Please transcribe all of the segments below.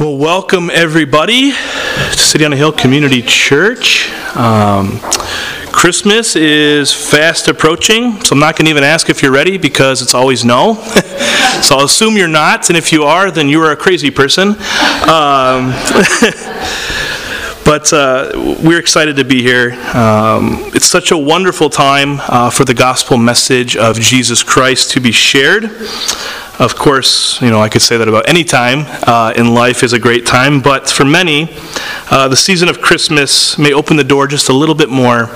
Well, welcome everybody to City on a Hill Community Church. Um, Christmas is fast approaching, so I'm not going to even ask if you're ready because it's always no. so I'll assume you're not, and if you are, then you are a crazy person. Um, but uh, we're excited to be here. Um, it's such a wonderful time uh, for the gospel message of Jesus Christ to be shared. Of course, you know, I could say that about any time uh, in life is a great time, but for many, uh, the season of Christmas may open the door just a little bit more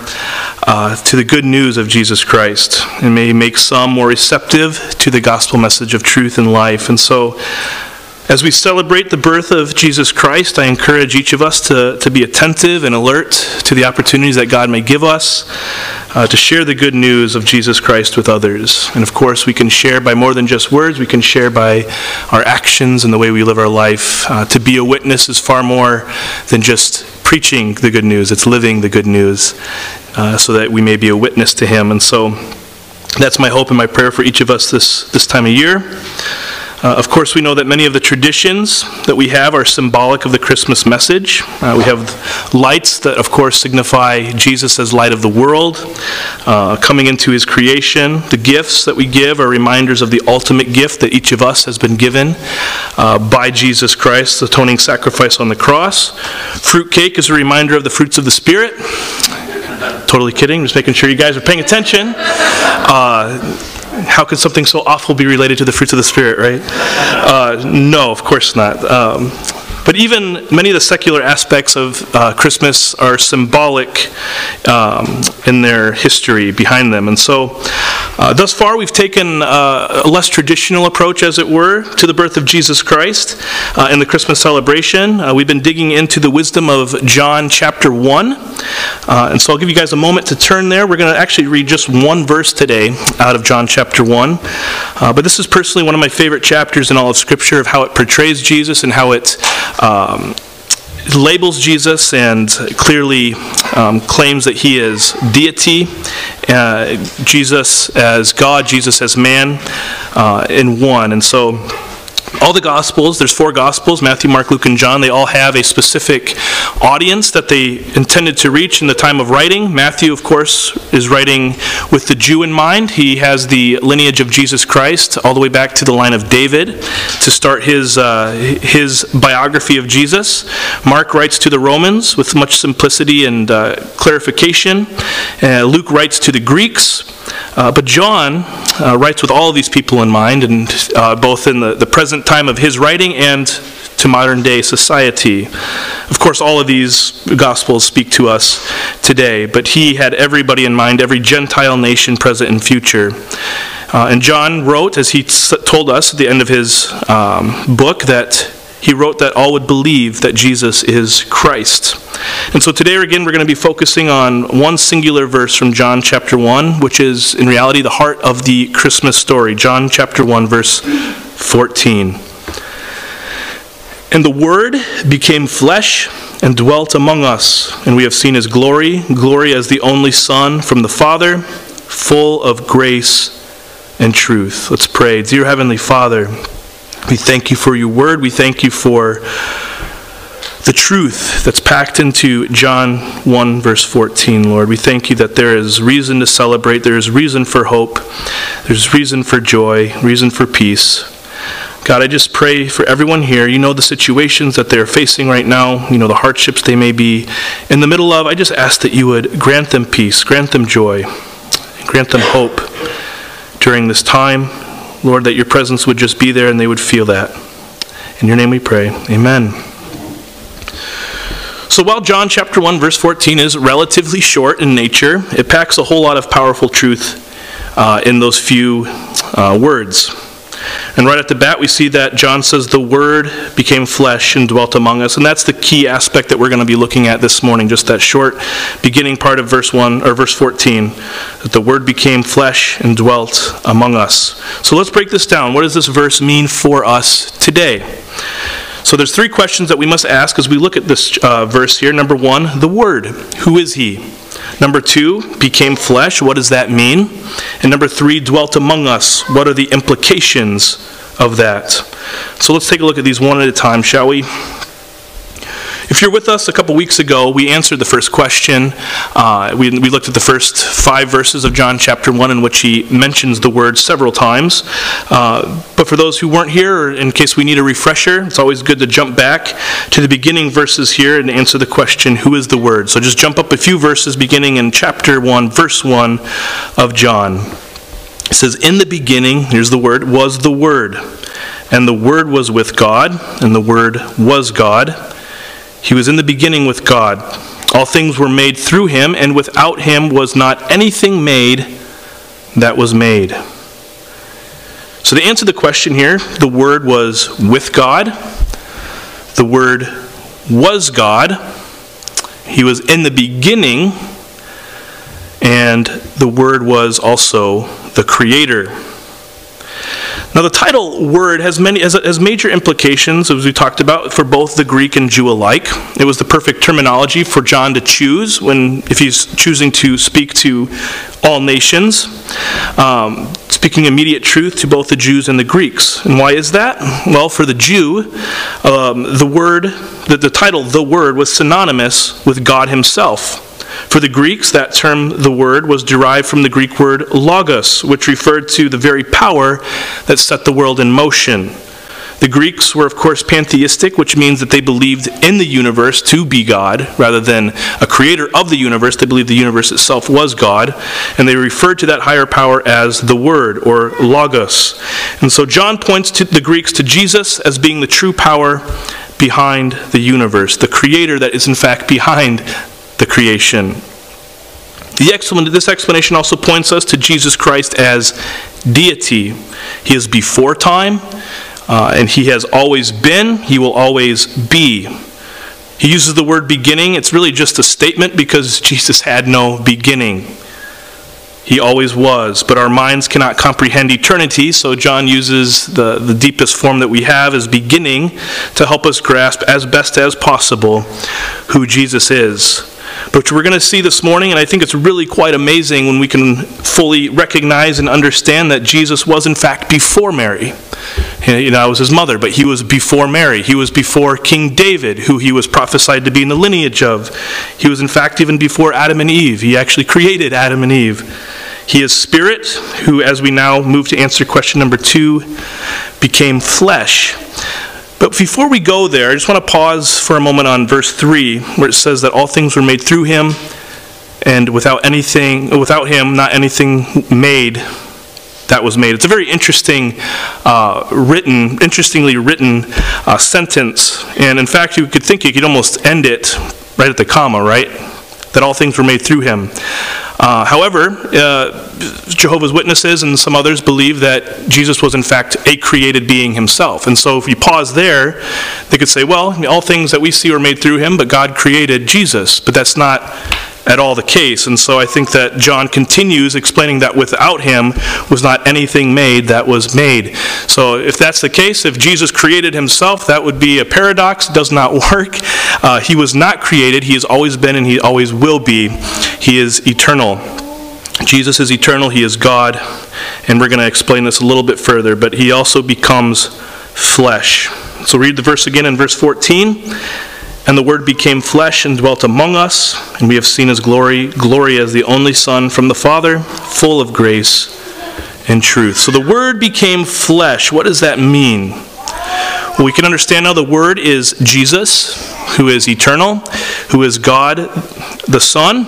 uh, to the good news of Jesus Christ. It may make some more receptive to the gospel message of truth and life. And so, as we celebrate the birth of Jesus Christ, I encourage each of us to, to be attentive and alert to the opportunities that God may give us uh, to share the good news of Jesus Christ with others. And of course, we can share by more than just words, we can share by our actions and the way we live our life. Uh, to be a witness is far more than just preaching the good news, it's living the good news uh, so that we may be a witness to Him. And so that's my hope and my prayer for each of us this, this time of year. Uh, of course, we know that many of the traditions that we have are symbolic of the Christmas message. Uh, we have lights that, of course, signify Jesus as light of the world, uh, coming into his creation. The gifts that we give are reminders of the ultimate gift that each of us has been given uh, by Jesus Christ, the atoning sacrifice on the cross. Fruitcake is a reminder of the fruits of the Spirit. Totally kidding, just making sure you guys are paying attention. How could something so awful be related to the fruits of the Spirit, right? Uh, no, of course not. Um, but even many of the secular aspects of uh, Christmas are symbolic um, in their history behind them. And so, uh, thus far, we've taken uh, a less traditional approach, as it were, to the birth of Jesus Christ uh, in the Christmas celebration. Uh, we've been digging into the wisdom of John chapter 1. Uh, and so, I'll give you guys a moment to turn there. We're going to actually read just one verse today out of John chapter 1. but this is personally one of my favorite chapters in all of Scripture of how it portrays Jesus and how it um, labels Jesus and clearly um, claims that he is deity, uh, Jesus as God, Jesus as man, uh, in one. And so all the Gospels, there's four Gospels Matthew, Mark, Luke, and John. They all have a specific audience that they intended to reach in the time of writing. Matthew, of course, is writing with the Jew in mind. He has the lineage of Jesus Christ all the way back to the line of David to start his, uh, his biography of Jesus. Mark writes to the Romans with much simplicity and uh, clarification. Uh, Luke writes to the Greeks. Uh, but John uh, writes with all of these people in mind, and uh, both in the, the present time of his writing and to modern day society. Of course, all of these Gospels speak to us today, but he had everybody in mind, every Gentile nation, present and future. Uh, and John wrote, as he told us at the end of his um, book, that he wrote that all would believe that Jesus is Christ. And so today, again, we're going to be focusing on one singular verse from John chapter 1, which is in reality the heart of the Christmas story. John chapter 1, verse 14. And the Word became flesh and dwelt among us, and we have seen his glory, glory as the only Son from the Father, full of grace and truth. Let's pray. Dear Heavenly Father, we thank you for your word. We thank you for the truth that's packed into John 1, verse 14, Lord. We thank you that there is reason to celebrate, there is reason for hope, there's reason for joy, reason for peace. God, I just pray for everyone here. You know the situations that they're facing right now, you know the hardships they may be in the middle of. I just ask that you would grant them peace, grant them joy, grant them hope during this time. Lord, that your presence would just be there and they would feel that. In your name we pray. Amen. So while John chapter 1 verse 14 is relatively short in nature, it packs a whole lot of powerful truth uh, in those few uh, words. And right at the bat, we see that John says, The Word became flesh and dwelt among us. And that's the key aspect that we're going to be looking at this morning, just that short beginning part of verse 1 or verse 14. That the Word became flesh and dwelt among us. So let's break this down. What does this verse mean for us today? So there's three questions that we must ask as we look at this uh, verse here. Number one, the Word. Who is He? Number two, became flesh. What does that mean? And number three, dwelt among us. What are the implications of that. So let's take a look at these one at a time, shall we? If you're with us a couple weeks ago, we answered the first question. Uh, we, we looked at the first five verses of John chapter 1, in which he mentions the word several times. Uh, but for those who weren't here, or in case we need a refresher, it's always good to jump back to the beginning verses here and answer the question, Who is the Word? So just jump up a few verses beginning in chapter 1, verse 1 of John. It says, In the beginning, here's the word, was the Word. And the Word was with God, and the Word was God. He was in the beginning with God. All things were made through him, and without him was not anything made that was made. So, to answer the question here, the Word was with God, the Word was God, He was in the beginning, and the Word was also the Creator. Now, the title word has, many, has, has major implications, as we talked about, for both the Greek and Jew alike. It was the perfect terminology for John to choose when, if he's choosing to speak to all nations, um, speaking immediate truth to both the Jews and the Greeks. And why is that? Well, for the Jew, um, the word, the, the title, the word, was synonymous with God Himself. For the Greeks, that term, the word, was derived from the Greek word logos, which referred to the very power that set the world in motion. The Greeks were, of course, pantheistic, which means that they believed in the universe to be God rather than a creator of the universe. They believed the universe itself was God, and they referred to that higher power as the Word or Logos. And so John points to the Greeks to Jesus as being the true power behind the universe, the creator that is, in fact, behind the creation. The this explanation also points us to Jesus Christ as deity. He is before time, uh, and he has always been, he will always be. He uses the word beginning. It's really just a statement because Jesus had no beginning. He always was, but our minds cannot comprehend eternity, so John uses the, the deepest form that we have as beginning to help us grasp as best as possible who Jesus is. But we're going to see this morning, and I think it's really quite amazing when we can fully recognize and understand that Jesus was, in fact, before Mary. You know, I was his mother, but he was before Mary. He was before King David, who he was prophesied to be in the lineage of. He was, in fact, even before Adam and Eve. He actually created Adam and Eve. He is spirit, who, as we now move to answer question number two, became flesh. But before we go there, I just want to pause for a moment on verse 3, where it says that all things were made through him, and without anything, without him, not anything made that was made. It's a very interesting, uh, written, interestingly written uh, sentence. And in fact, you could think you could almost end it right at the comma, right? That all things were made through him. Uh, however, uh, Jehovah's Witnesses and some others believe that Jesus was in fact a created being himself. And so if you pause there, they could say, well, all things that we see were made through him, but God created Jesus. But that's not at all the case. And so I think that John continues explaining that without him was not anything made that was made. So if that's the case, if Jesus created himself, that would be a paradox. Does not work. Uh, he was not created. He has always been and he always will be. He is eternal. Jesus is eternal. He is God. And we're going to explain this a little bit further. But he also becomes flesh. So read the verse again in verse 14. And the Word became flesh and dwelt among us, and we have seen his glory, glory as the only Son from the Father, full of grace and truth. So the Word became flesh. What does that mean? Well, we can understand now the Word is Jesus, who is eternal, who is God the Son,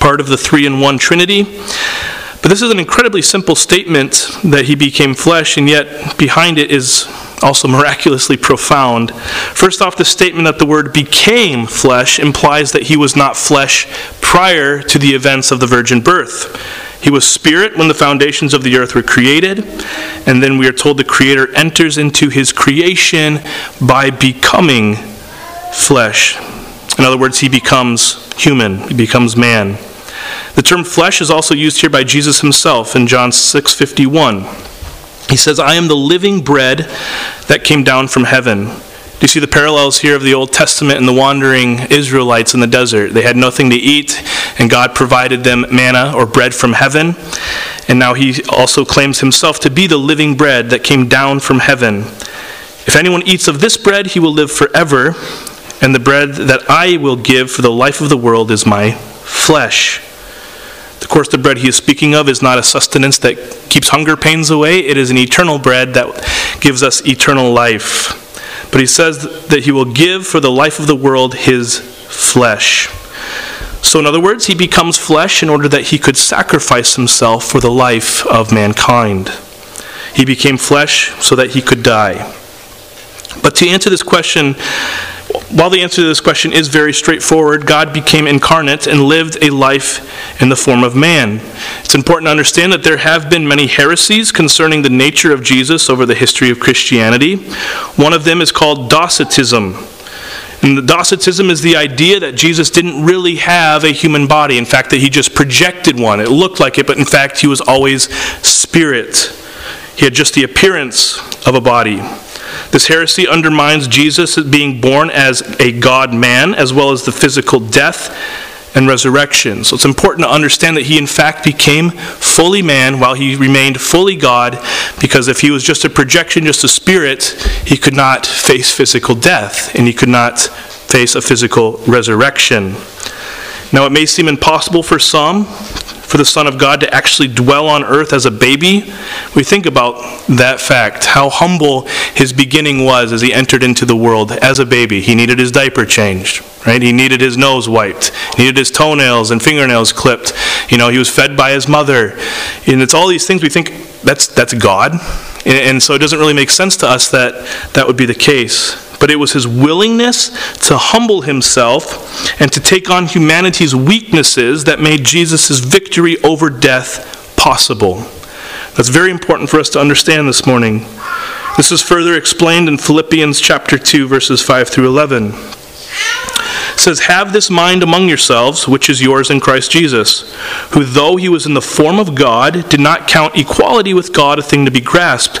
part of the three in one Trinity. But this is an incredibly simple statement that he became flesh, and yet behind it is also miraculously profound. First off, the statement that the Word became flesh implies that he was not flesh prior to the events of the virgin birth. He was spirit when the foundations of the earth were created, and then we are told the Creator enters into his creation by becoming flesh. In other words, he becomes human, he becomes man. The term flesh is also used here by Jesus himself in John 6:51. He says, I am the living bread that came down from heaven. Do you see the parallels here of the Old Testament and the wandering Israelites in the desert? They had nothing to eat, and God provided them manna or bread from heaven. And now he also claims himself to be the living bread that came down from heaven. If anyone eats of this bread, he will live forever, and the bread that I will give for the life of the world is my flesh. Of course, the bread he is speaking of is not a sustenance that keeps hunger pains away, it is an eternal bread that gives us eternal life. But he says that he will give for the life of the world his flesh. So, in other words, he becomes flesh in order that he could sacrifice himself for the life of mankind. He became flesh so that he could die. But to answer this question, while the answer to this question is very straightforward, God became incarnate and lived a life in the form of man. It's important to understand that there have been many heresies concerning the nature of Jesus over the history of Christianity. One of them is called Docetism. And the Docetism is the idea that Jesus didn't really have a human body. In fact, that he just projected one. It looked like it, but in fact, he was always spirit. He had just the appearance of a body. This heresy undermines Jesus being born as a God man, as well as the physical death and resurrection. So it's important to understand that he, in fact, became fully man while he remained fully God, because if he was just a projection, just a spirit, he could not face physical death and he could not face a physical resurrection. Now, it may seem impossible for some for the Son of God to actually dwell on earth as a baby, we think about that fact, how humble his beginning was as he entered into the world as a baby. He needed his diaper changed, right? He needed his nose wiped, needed his toenails and fingernails clipped. You know, he was fed by his mother. And it's all these things we think that's, that's God. And, and so it doesn't really make sense to us that that would be the case but it was his willingness to humble himself and to take on humanity's weaknesses that made Jesus' victory over death possible. That's very important for us to understand this morning. This is further explained in Philippians chapter 2 verses 5 through 11. It says, Have this mind among yourselves, which is yours in Christ Jesus, who, though he was in the form of God, did not count equality with God a thing to be grasped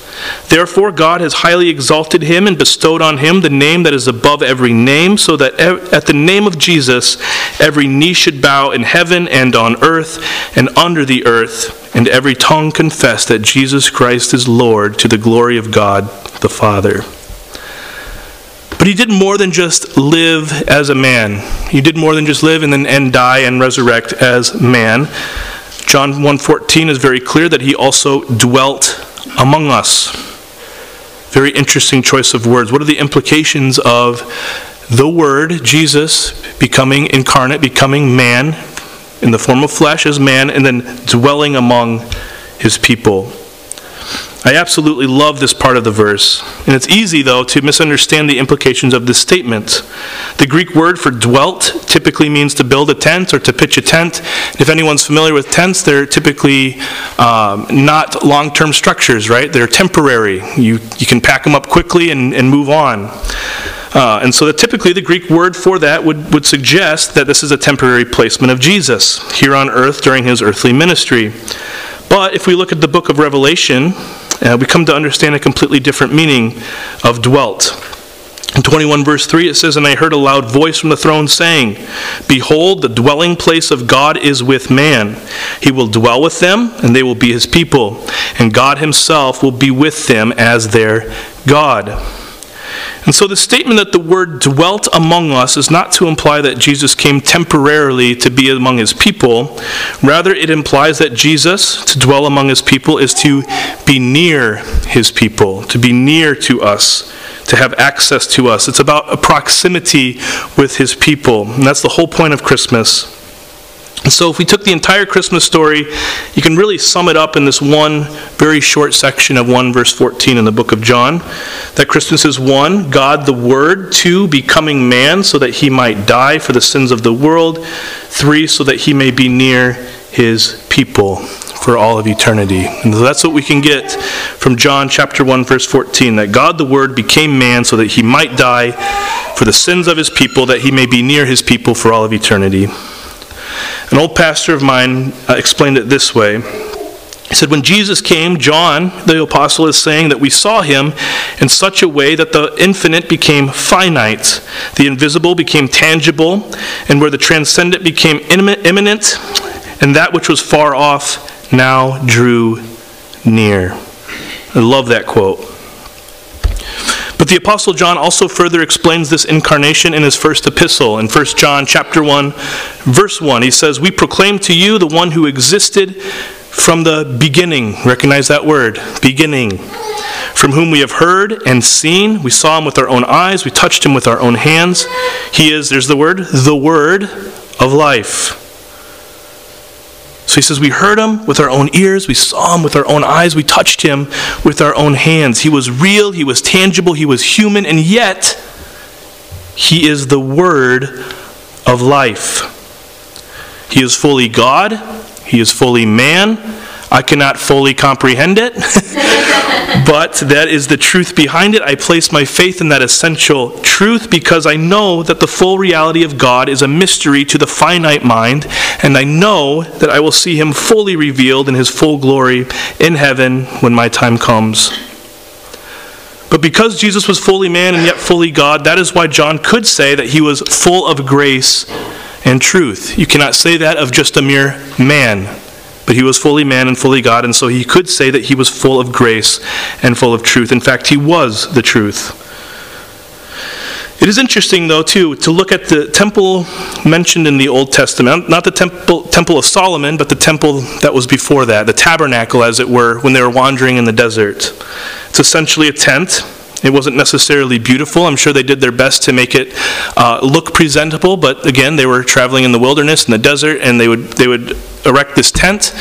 Therefore, God has highly exalted him and bestowed on him the name that is above every name, so that at the name of Jesus every knee should bow in heaven and on earth and under the earth, and every tongue confess that Jesus Christ is Lord to the glory of God the Father. But he did more than just live as a man. He did more than just live and then and die and resurrect as man. John 1:14 is very clear that he also dwelt among us. Very interesting choice of words. What are the implications of the Word, Jesus, becoming incarnate, becoming man in the form of flesh as man, and then dwelling among his people? I absolutely love this part of the verse. And it's easy, though, to misunderstand the implications of this statement. The Greek word for dwelt typically means to build a tent or to pitch a tent. If anyone's familiar with tents, they're typically um, not long term structures, right? They're temporary. You, you can pack them up quickly and, and move on. Uh, and so that typically the Greek word for that would, would suggest that this is a temporary placement of Jesus here on earth during his earthly ministry. But if we look at the book of Revelation, uh, we come to understand a completely different meaning of dwelt. In 21 verse 3 it says, And I heard a loud voice from the throne saying, Behold, the dwelling place of God is with man. He will dwell with them, and they will be his people, and God himself will be with them as their God. And so the statement that the word dwelt among us is not to imply that Jesus came temporarily to be among his people. Rather, it implies that Jesus, to dwell among his people, is to be near his people, to be near to us, to have access to us. It's about a proximity with his people. And that's the whole point of Christmas. And so, if we took the entire Christmas story, you can really sum it up in this one very short section of 1 verse 14 in the book of John. That Christmas is one, God the Word, two, becoming man so that he might die for the sins of the world, three, so that he may be near his people. for all of eternity. And so that's what we can get from John chapter 1 verse 14 that God the word became man so that he might die for the sins of his people that he may be near his people for all of eternity. An old pastor of mine uh, explained it this way. He said, When Jesus came, John, the apostle, is saying that we saw him in such a way that the infinite became finite, the invisible became tangible, and where the transcendent became immanent, and that which was far off now drew near. I love that quote. But the apostle John also further explains this incarnation in his first epistle in 1 John chapter 1 verse 1. He says, "We proclaim to you the one who existed from the beginning. Recognize that word, beginning. From whom we have heard and seen. We saw him with our own eyes. We touched him with our own hands. He is, there's the word, the word of life. So he says, We heard him with our own ears, we saw him with our own eyes, we touched him with our own hands. He was real, he was tangible, he was human, and yet he is the word of life. He is fully God, he is fully man. I cannot fully comprehend it, but that is the truth behind it. I place my faith in that essential truth because I know that the full reality of God is a mystery to the finite mind, and I know that I will see Him fully revealed in His full glory in heaven when my time comes. But because Jesus was fully man and yet fully God, that is why John could say that he was full of grace and truth. You cannot say that of just a mere man. But he was fully man and fully God, and so he could say that he was full of grace and full of truth. In fact, he was the truth. It is interesting, though, too, to look at the temple mentioned in the Old Testament. Not the temple, temple of Solomon, but the temple that was before that, the tabernacle, as it were, when they were wandering in the desert. It's essentially a tent it wasn't necessarily beautiful. I'm sure they did their best to make it uh, look presentable, but again, they were traveling in the wilderness, in the desert, and they would, they would erect this tent,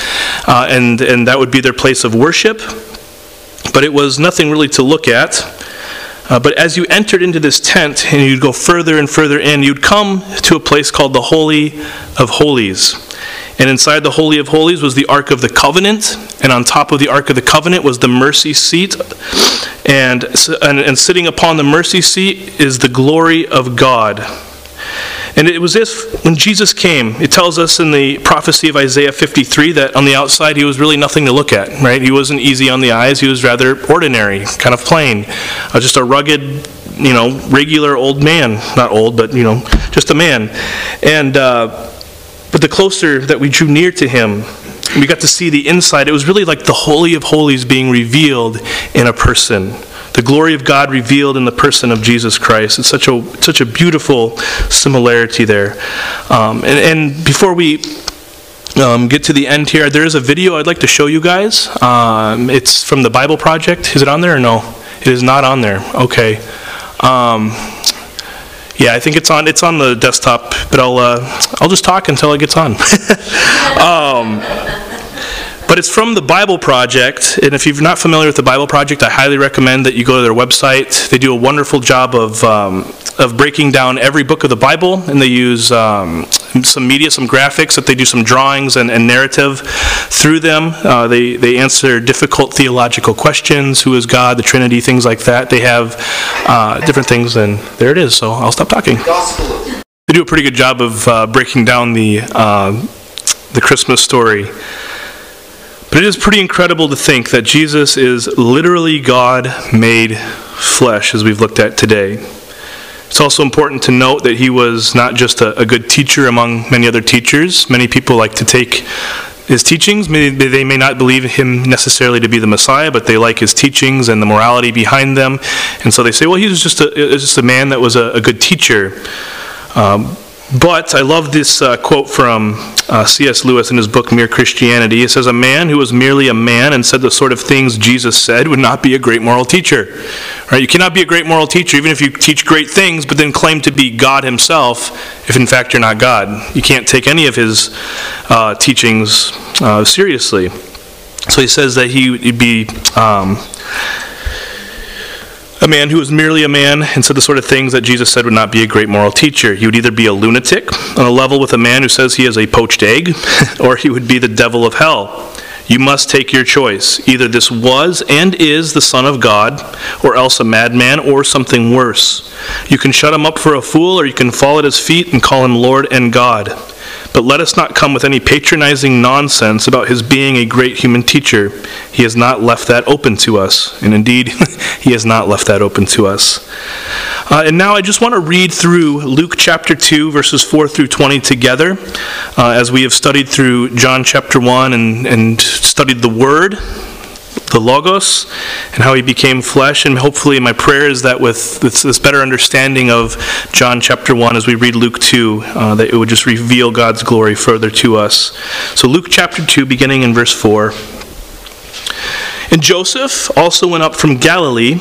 uh, and, and that would be their place of worship. But it was nothing really to look at. Uh, but as you entered into this tent and you'd go further and further in, you'd come to a place called the Holy of Holies. And inside the Holy of Holies was the Ark of the Covenant, and on top of the Ark of the Covenant was the mercy seat. And, and, and sitting upon the mercy seat is the glory of God. And it was if, when Jesus came, it tells us in the prophecy of Isaiah 53 that on the outside he was really nothing to look at, right? He wasn't easy on the eyes, he was rather ordinary, kind of plain. Uh, just a rugged, you know, regular old man. Not old, but, you know, just a man. And, uh, but the closer that we drew near to him, we got to see the inside. It was really like the Holy of Holies being revealed in a person. The glory of God revealed in the person of Jesus Christ. It's such a, such a beautiful similarity there. Um, and, and before we um, get to the end here, there is a video I'd like to show you guys. Um, it's from the Bible Project. Is it on there or no? It is not on there. Okay. Um, yeah, I think it's on. It's on the desktop, but I'll uh, I'll just talk until it gets on. but it's from the Bible Project, and if you're not familiar with the Bible Project, I highly recommend that you go to their website. They do a wonderful job of, um, of breaking down every book of the Bible, and they use um, some media, some graphics, that they do some drawings and, and narrative through them. Uh, they, they answer difficult theological questions who is God, the Trinity, things like that. They have uh, different things, and there it is, so I'll stop talking. They do a pretty good job of uh, breaking down the, uh, the Christmas story. But it is pretty incredible to think that Jesus is literally God made flesh, as we've looked at today. It's also important to note that he was not just a, a good teacher among many other teachers. Many people like to take his teachings. They may not believe him necessarily to be the Messiah, but they like his teachings and the morality behind them. And so they say, well, he was just a, just a man that was a, a good teacher. Um, but I love this uh, quote from uh, C.S. Lewis in his book Mere Christianity. It says, A man who was merely a man and said the sort of things Jesus said would not be a great moral teacher. Right? You cannot be a great moral teacher even if you teach great things, but then claim to be God himself if in fact you're not God. You can't take any of his uh, teachings uh, seriously. So he says that he would be. Um, a man who was merely a man and said the sort of things that Jesus said would not be a great moral teacher. He would either be a lunatic on a level with a man who says he is a poached egg, or he would be the devil of hell. You must take your choice. Either this was and is the Son of God, or else a madman, or something worse. You can shut him up for a fool, or you can fall at his feet and call him Lord and God. But let us not come with any patronizing nonsense about his being a great human teacher. He has not left that open to us. And indeed, he has not left that open to us. Uh, and now I just want to read through Luke chapter 2, verses 4 through 20 together, uh, as we have studied through John chapter 1 and, and studied the Word the Logos and how he became flesh. And hopefully, my prayer is that with this, better understanding of John chapter 1 as we read Luke 2, uh, that it would just reveal God's glory further to us. So, Luke chapter 2, beginning in verse 4. And Joseph also went up from Galilee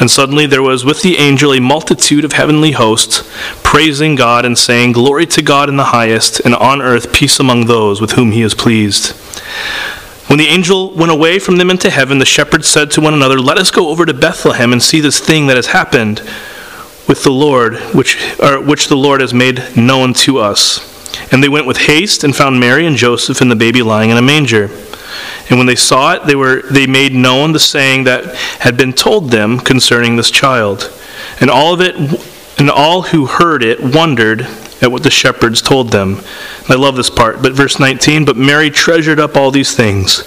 And suddenly there was with the angel a multitude of heavenly hosts, praising God and saying, Glory to God in the highest, and on earth peace among those with whom he is pleased. When the angel went away from them into heaven, the shepherds said to one another, Let us go over to Bethlehem and see this thing that has happened with the Lord, which, which the Lord has made known to us. And they went with haste and found Mary and Joseph and the baby lying in a manger. And when they saw it, they, were, they made known the saying that had been told them concerning this child. And all of it, and all who heard it wondered at what the shepherds told them. And I love this part. But verse 19, but Mary treasured up all these things,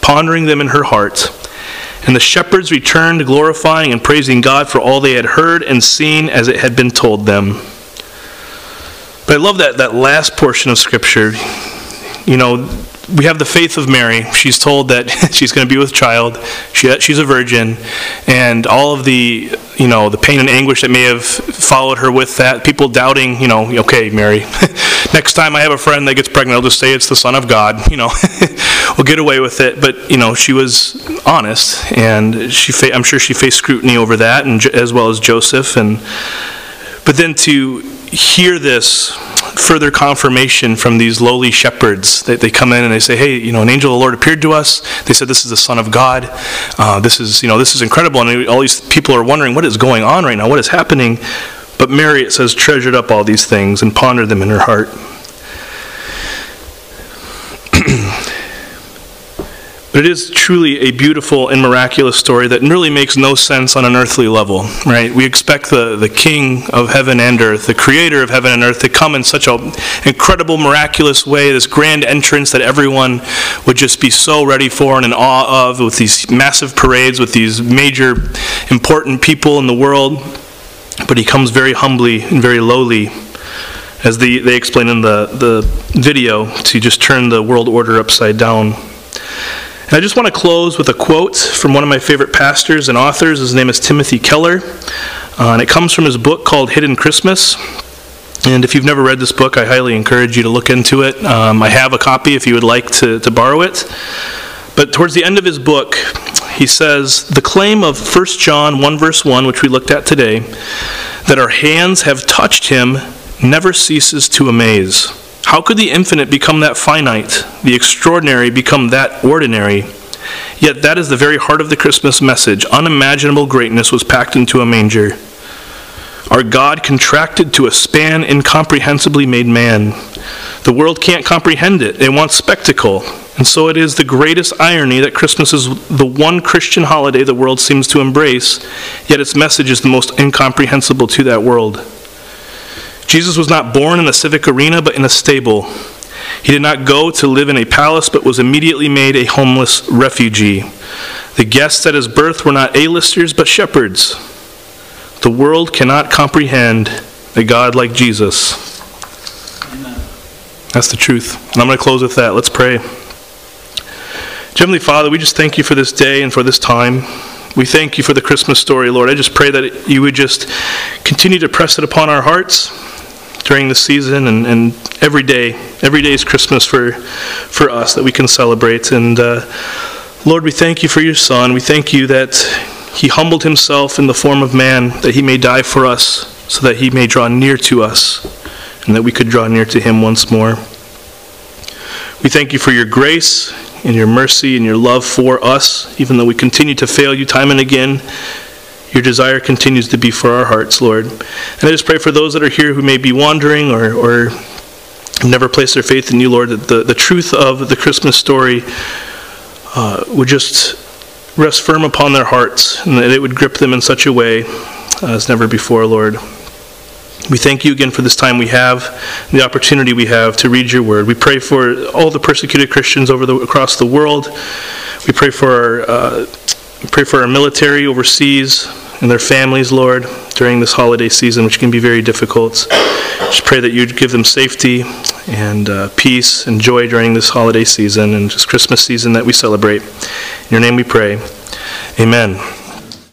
pondering them in her heart. And the shepherds returned, glorifying and praising God for all they had heard and seen as it had been told them. But I love that, that last portion of Scripture. You know, we have the faith of Mary. She's told that she's going to be with child. She, she's a virgin, and all of the you know the pain and anguish that may have followed her with that. People doubting, you know, okay, Mary, next time I have a friend that gets pregnant, I'll just say it's the Son of God. You know, we'll get away with it. But you know, she was honest, and she fa- I'm sure she faced scrutiny over that, and as well as Joseph, and but then to hear this further confirmation from these lowly shepherds. They, they come in and they say, "Hey, you know, an angel of the Lord appeared to us. They said this is the Son of God. Uh, this is, you know, this is incredible." And all these people are wondering what is going on right now. What is happening? But Mary, it says, treasured up all these things and pondered them in her heart. But it is truly a beautiful and miraculous story that really makes no sense on an earthly level, right? We expect the, the King of heaven and earth, the creator of heaven and earth, to come in such an incredible, miraculous way, this grand entrance that everyone would just be so ready for and in awe of, with these massive parades, with these major, important people in the world. But he comes very humbly and very lowly as the, they explain in the, the video, to just turn the world order upside down. And I just want to close with a quote from one of my favorite pastors and authors. His name is Timothy Keller, uh, and it comes from his book called Hidden Christmas. And if you've never read this book, I highly encourage you to look into it. Um, I have a copy if you would like to, to borrow it. But towards the end of his book, he says the claim of 1 John 1, verse 1, which we looked at today, that our hands have touched him, never ceases to amaze. How could the infinite become that finite, the extraordinary become that ordinary? Yet that is the very heart of the Christmas message. Unimaginable greatness was packed into a manger. Our God contracted to a span incomprehensibly made man. The world can't comprehend it. It wants spectacle. And so it is the greatest irony that Christmas is the one Christian holiday the world seems to embrace, yet its message is the most incomprehensible to that world. Jesus was not born in a civic arena, but in a stable. He did not go to live in a palace, but was immediately made a homeless refugee. The guests at his birth were not A-listers, but shepherds. The world cannot comprehend a God like Jesus. That's the truth. And I'm going to close with that. Let's pray. Heavenly Father, we just thank you for this day and for this time. We thank you for the Christmas story, Lord. I just pray that you would just continue to press it upon our hearts during the season and, and every day. Every day is Christmas for, for us that we can celebrate. And uh, Lord, we thank you for your Son. We thank you that he humbled himself in the form of man, that he may die for us, so that he may draw near to us, and that we could draw near to him once more. We thank you for your grace and your mercy and your love for us, even though we continue to fail you time and again. Your desire continues to be for our hearts, Lord. And I just pray for those that are here who may be wandering or, or never placed their faith in you, Lord, that the, the truth of the Christmas story uh, would just rest firm upon their hearts and that it would grip them in such a way as never before, Lord. We thank you again for this time we have, the opportunity we have to read your word. We pray for all the persecuted Christians over the, across the world. We pray for our, uh, we pray for our military overseas and their families, Lord, during this holiday season, which can be very difficult. Just pray that you'd give them safety and uh, peace and joy during this holiday season and just Christmas season that we celebrate. In your name we pray. Amen.